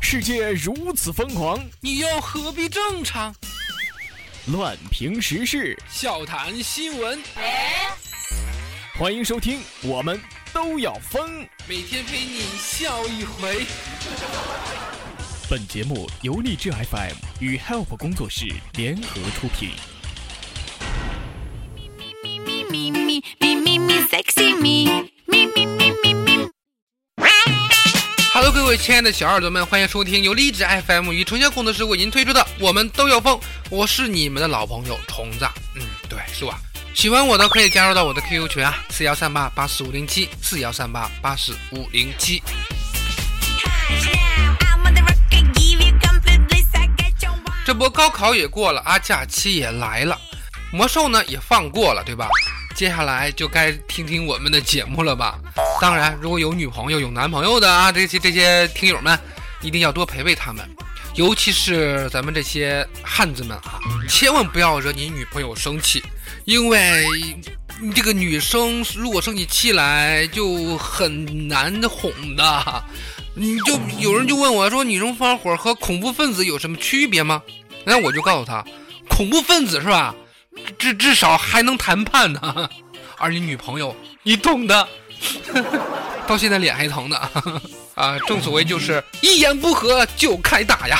世界如此疯狂，你又何必正常？乱评时事，笑谈新闻，欢迎收听，我们都要疯。每天陪你笑一回。本节目由励志 FM 与 Help 工作室联合出品。me, me, me, me, me, me, sexy me. 各位亲爱的小耳朵们，欢迎收听由励志 FM 与春晓工作室为您推出的《我们都有风》，我是你们的老朋友虫子。嗯，对，是我。喜欢我的可以加入到我的 QQ 群啊，四幺三八八四五零七，四幺三八八四五零七。I'm on the rock and give you comfort bliss. I get your one. 这波高考也过了啊，假期也来了，魔兽呢也放过了，对吧？接下来就该听听我们的节目了吧？当然，如果有女朋友、有男朋友的啊，这些这些听友们，一定要多陪陪他们，尤其是咱们这些汉子们啊，千万不要惹你女朋友生气，因为你这个女生如果生起气来就很难哄的。你就有人就问我说，女生发火和恐怖分子有什么区别吗？那我就告诉他，恐怖分子是吧？至至少还能谈判呢，而你女朋友，你懂的，到现在脸还疼呢。啊，正所谓就是一言不合就开打呀。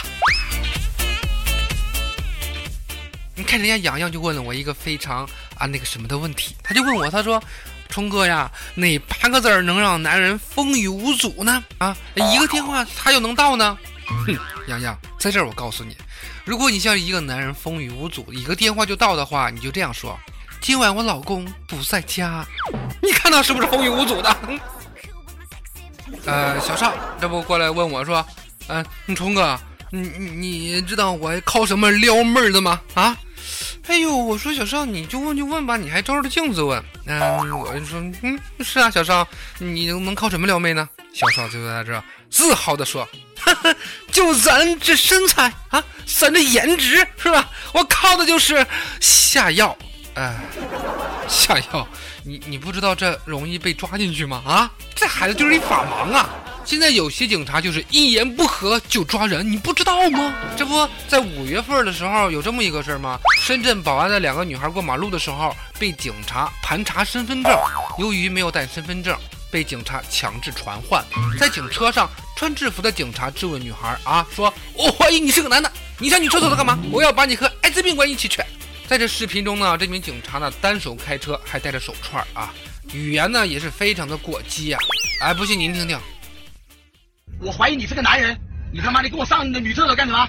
你看人家洋洋就问了我一个非常啊那个什么的问题，他就问我，他说。冲哥呀，哪八个字能让男人风雨无阻呢？啊，一个电话他就能到呢？哼，洋洋，在这儿我告诉你，如果你像一个男人风雨无阻，一个电话就到的话，你就这样说：今晚我老公不在家。你看他是不是风雨无阻的？呃，小邵，这不过来问我说，嗯、呃，冲哥，你你知道我靠什么撩妹的吗？啊？哎呦，我说小邵，你就问就问吧，你还照着镜子问。嗯、我就说，嗯，是啊，小邵，你能靠什么撩妹呢？小邵就在这自豪的说，哈哈，就咱这身材啊，咱这颜值是吧？我靠的就是下药，哎、下药，你你不知道这容易被抓进去吗？啊，这孩子就是一法盲啊！现在有些警察就是一言不合就抓人，你不知道吗？这不在五月份的时候有这么一个事儿吗？深圳宝安的两个女孩过马路的时候被警察盘查身份证，由于没有带身份证，被警察强制传唤。在警车上，穿制服的警察质问女孩啊，说：“我怀疑你是个男的，你上女厕所的干嘛？我要把你和艾滋病关一起去。”在这视频中呢，这名警察呢单手开车，还戴着手串啊，语言呢也是非常的过激呀、哎，不信您听听。我怀疑你是个男人，你他妈的给我上你的女厕所干什么？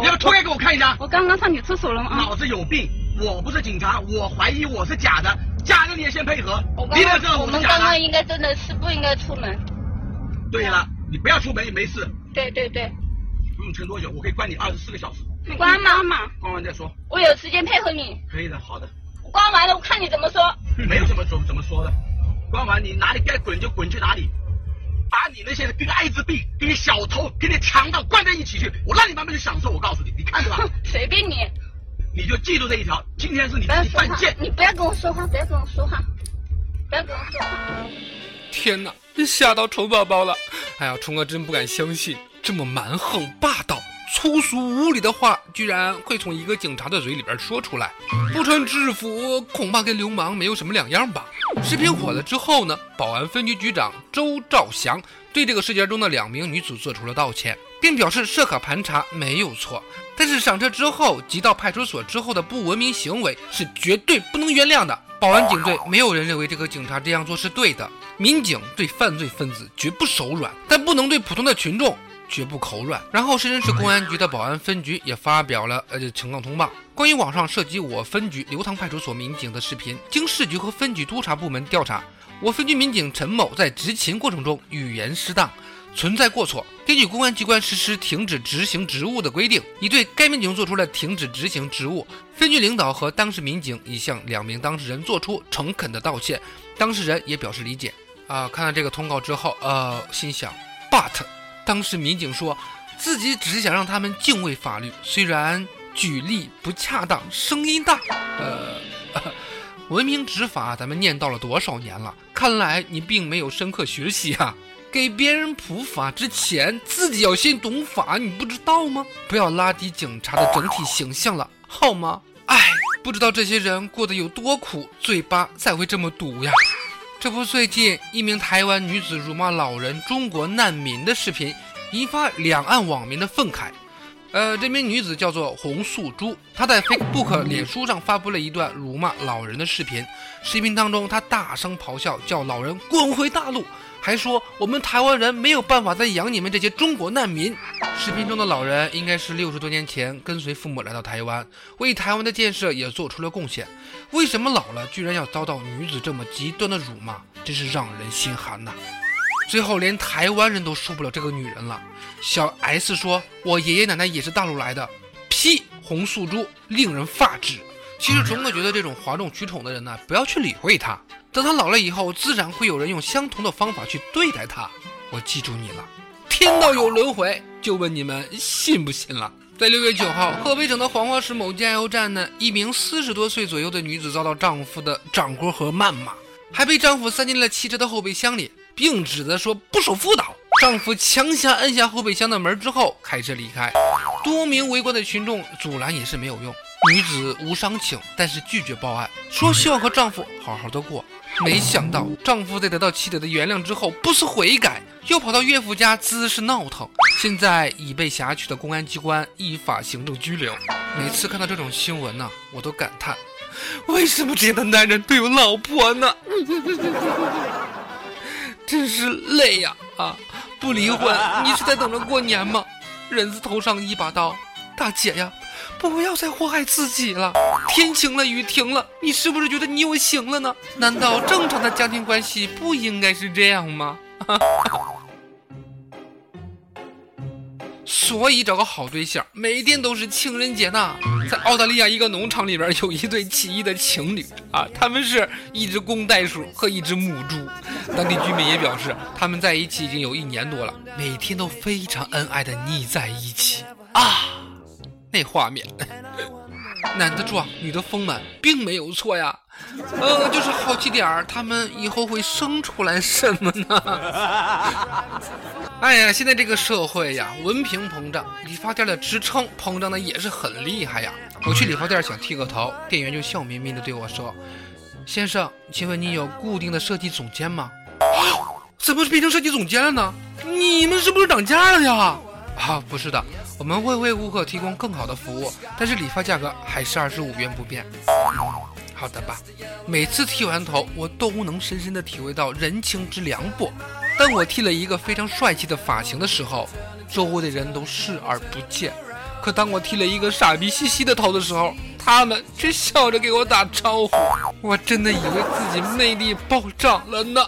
你要不脱开给我看一下？我刚刚上女厕所了吗？啊脑子有病！我不是警察，我怀疑我是假的，假的你也先配合我。刚你得知道刚我们是假的。刚刚应该真的是不应该出门。对了，你不要出门也没事，对对对，不用撑多久，我可以关你二十四个小时。你关嘛嘛，关完再说。我有时间配合你。可以的，好的。关完了我看你怎么说。没有怎么说怎么说的，关完你哪里该滚就滚去哪里，把你那些跟艾滋病、跟你小偷、跟你强盗关在一起去，我让你慢慢去享受。我告诉你，你看着吧，随便你，你就记住这一条，今天是你犯贱，。你不要跟我说话，不要跟我说话，不要跟我说话。天哪，吓到丑宝宝了！哎呀，虫哥真不敢相信，这么蛮横霸道、粗俗无礼的话，居然会从一个警察的嘴里边说出来。不穿制服，恐怕跟流氓没有什么两样吧？视频火了之后呢，保安分局局长周兆祥对这个事件中的两名女子做出了道歉，并表示设卡盘查没有错，但是上车之后及到派出所之后的不文明行为是绝对不能原谅的。保安警队没有人认为这个警察这样做是对的，民警对犯罪分子绝不手软，但不能对普通的群众绝不口软。然后，深圳市公安局的保安分局也发表了呃情况通报，关于网上涉及我分局流塘派出所民警的视频，经市局和分局督察部门调查，我分局民警陈某在执勤过程中语言失当。存在过错，根据公安机关实施停止执行职务的规定，已对该民警作出了停止执行职务。分局领导和当事民警已向两名当事人作出诚恳的道歉，当事人也表示理解。啊，看到这个通告之后，呃，心想，but，当时民警说自己只是想让他们敬畏法律，虽然举例不恰当，声音大，呃。文明执法，咱们念叨了多少年了？看来你并没有深刻学习啊！给别人普法之前，自己要先懂法，你不知道吗？不要拉低警察的整体形象了，好吗？不知道这些人过得有多苦，嘴巴才会这么毒呀。这不，最近一名台湾女子辱骂老人、中国难民的视频，引发两岸网民的愤慨。呃，这名女子叫做洪素珠，她在 Facebook 脸书上发布了一段辱骂老人的视频。视频当中，她大声咆哮，叫老人滚回大陆。还说我们台湾人没有办法再养你们这些中国难民。视频中的老人应该是六十多年前跟随父母来到台湾，为台湾的建设也做出了贡献。为什么老了居然要遭到女子这么极端的辱骂？真是让人心寒呐！最后连台湾人都受不了这个女人了。小 S 说：“我爷爷奶奶也是大陆来的。”屁！红素珠令人发指。其实虫哥觉得这种哗众取宠的人呢，不要去理会他。等他老了以后，自然会有人用相同的方法去对待他。我记住你了，天道有轮回，就问你们信不信了。在六月九号，河北省的黄花市某加油站呢，一名四十多岁左右的女子遭到丈夫的掌掴和谩骂，还被丈夫塞进了汽车的后备箱里，并指责说不守妇道。丈夫强行按下后备箱的门之后开车离开，多名围观的群众阻拦也是没有用。女子无伤情，但是拒绝报案，说希望和丈夫好好的过。没想到，丈夫在得到妻子的原谅之后，不思悔改，又跑到岳父家滋事闹腾，现在已被辖区的公安机关依法行政拘留。每次看到这种新闻呢，我都感叹：为什么这样的男人都有老婆呢？真是累呀！啊，不离婚，你是在等着过年吗？人字头上一把刀，大姐呀！不要再祸害自己了。天晴了，雨停了，你是不是觉得你有行了呢？难道正常的家庭关系不应该是这样吗？哈 哈所以找个好对象，每天都是情人节呢。在澳大利亚一个农场里边，有一对奇异的情侣啊，他们是一只公袋鼠和一只母猪。当地居民也表示，他们在一起已经有一年多了，每天都非常恩爱的腻在一起啊。那画面，男的壮，女的丰满，并没有错呀。呃，就是好奇点儿，他们以后会生出来什么呢？哎呀，现在这个社会呀，文凭膨胀，理发店的职称膨胀的也是很厉害呀。我去理发店想剃个头，店员就笑眯眯的对我说：“先生，请问你有固定的设计总监吗？” 怎么变成设计总监了呢？你们是不是涨价了呀？啊，不是的。我们会为顾客提供更好的服务，但是理发价格还是二十五元不变。好的吧，每次剃完头，我都能深深的体会到人情之凉薄。当我剃了一个非常帅气的发型的时候，周围的人都视而不见；可当我剃了一个傻逼兮兮的头的时候，他们却笑着给我打招呼。我真的以为自己魅力暴涨了呢。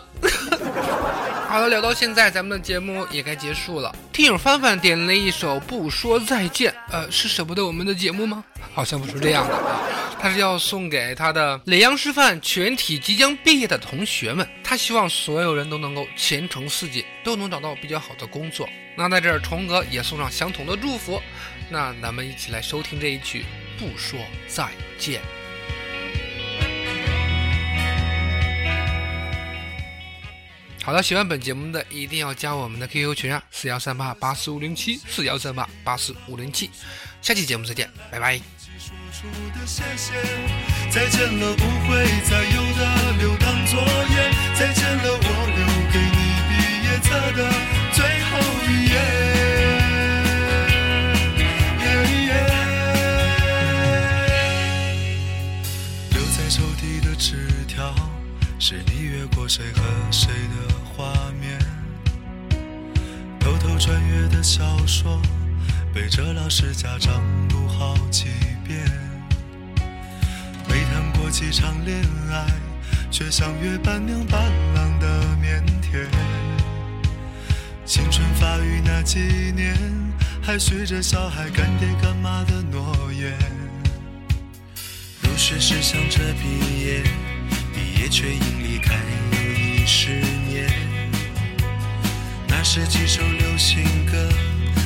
好了，聊到现在，咱们的节目也该结束了。听友范范点了一首《不说再见》，呃，是舍不得我们的节目吗？好像不是这样的啊，他是要送给他的耒阳师范全体即将毕业的同学们。他希望所有人都能够前程似锦，都能找到比较好的工作。那在这儿，虫哥也送上相同的祝福。那咱们一起来收听这一曲《不说再见》。好的，喜欢本节目的一定要加我们的 QQ 群啊，四幺三八八四五零七，四幺三八八四五零七。下期节目再见，拜拜。再见了，不会再有的留当作业。再见了，我留给你毕业册的最后一页。留在抽屉的纸条，是你越过谁和谁的。画面，偷偷穿越的小说，背着老师家长读好几遍。没谈过几场恋爱，却像约伴娘伴郎的腼腆。青春发育那几年，还许着小孩干爹干妈的诺言。入学时想着毕业，毕业却因离开又一十年。是几首流行歌，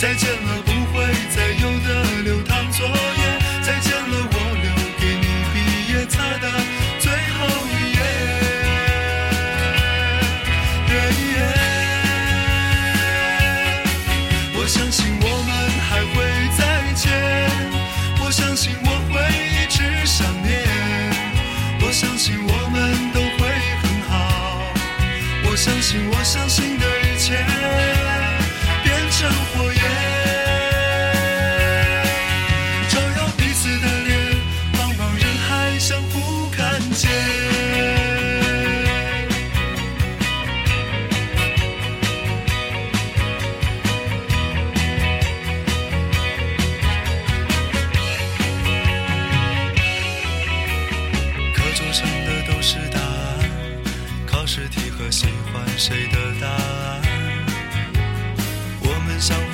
再见了不会再有的流淌作业，再见了我留给你毕业册的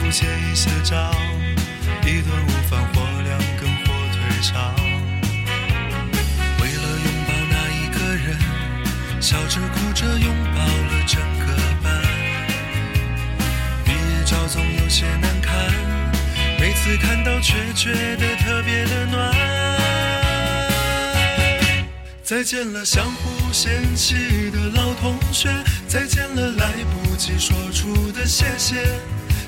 们相互借一些招，一顿午饭或两根火腿肠。为了拥抱那一个人，笑着哭着拥抱了整个班。毕业照总有些难看，每次看到却觉得特别的暖。再见了，相互嫌弃的老同学；再见了，来不及说出的谢谢；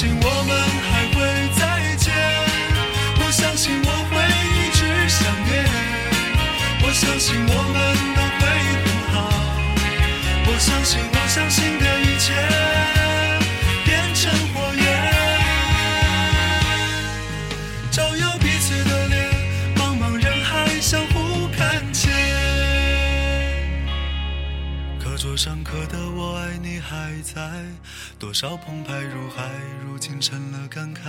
相信我们还会再见，我相信我会一直想念。我相信我们都会很好，我相信我相信的一切变成火焰，照耀彼此的脸，茫茫人海相互看见。课桌上刻的我爱你还在，多少澎湃如海，如今成了感慨。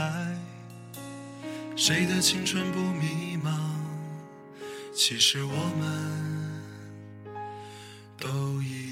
谁的青春不迷茫？其实我们都一样。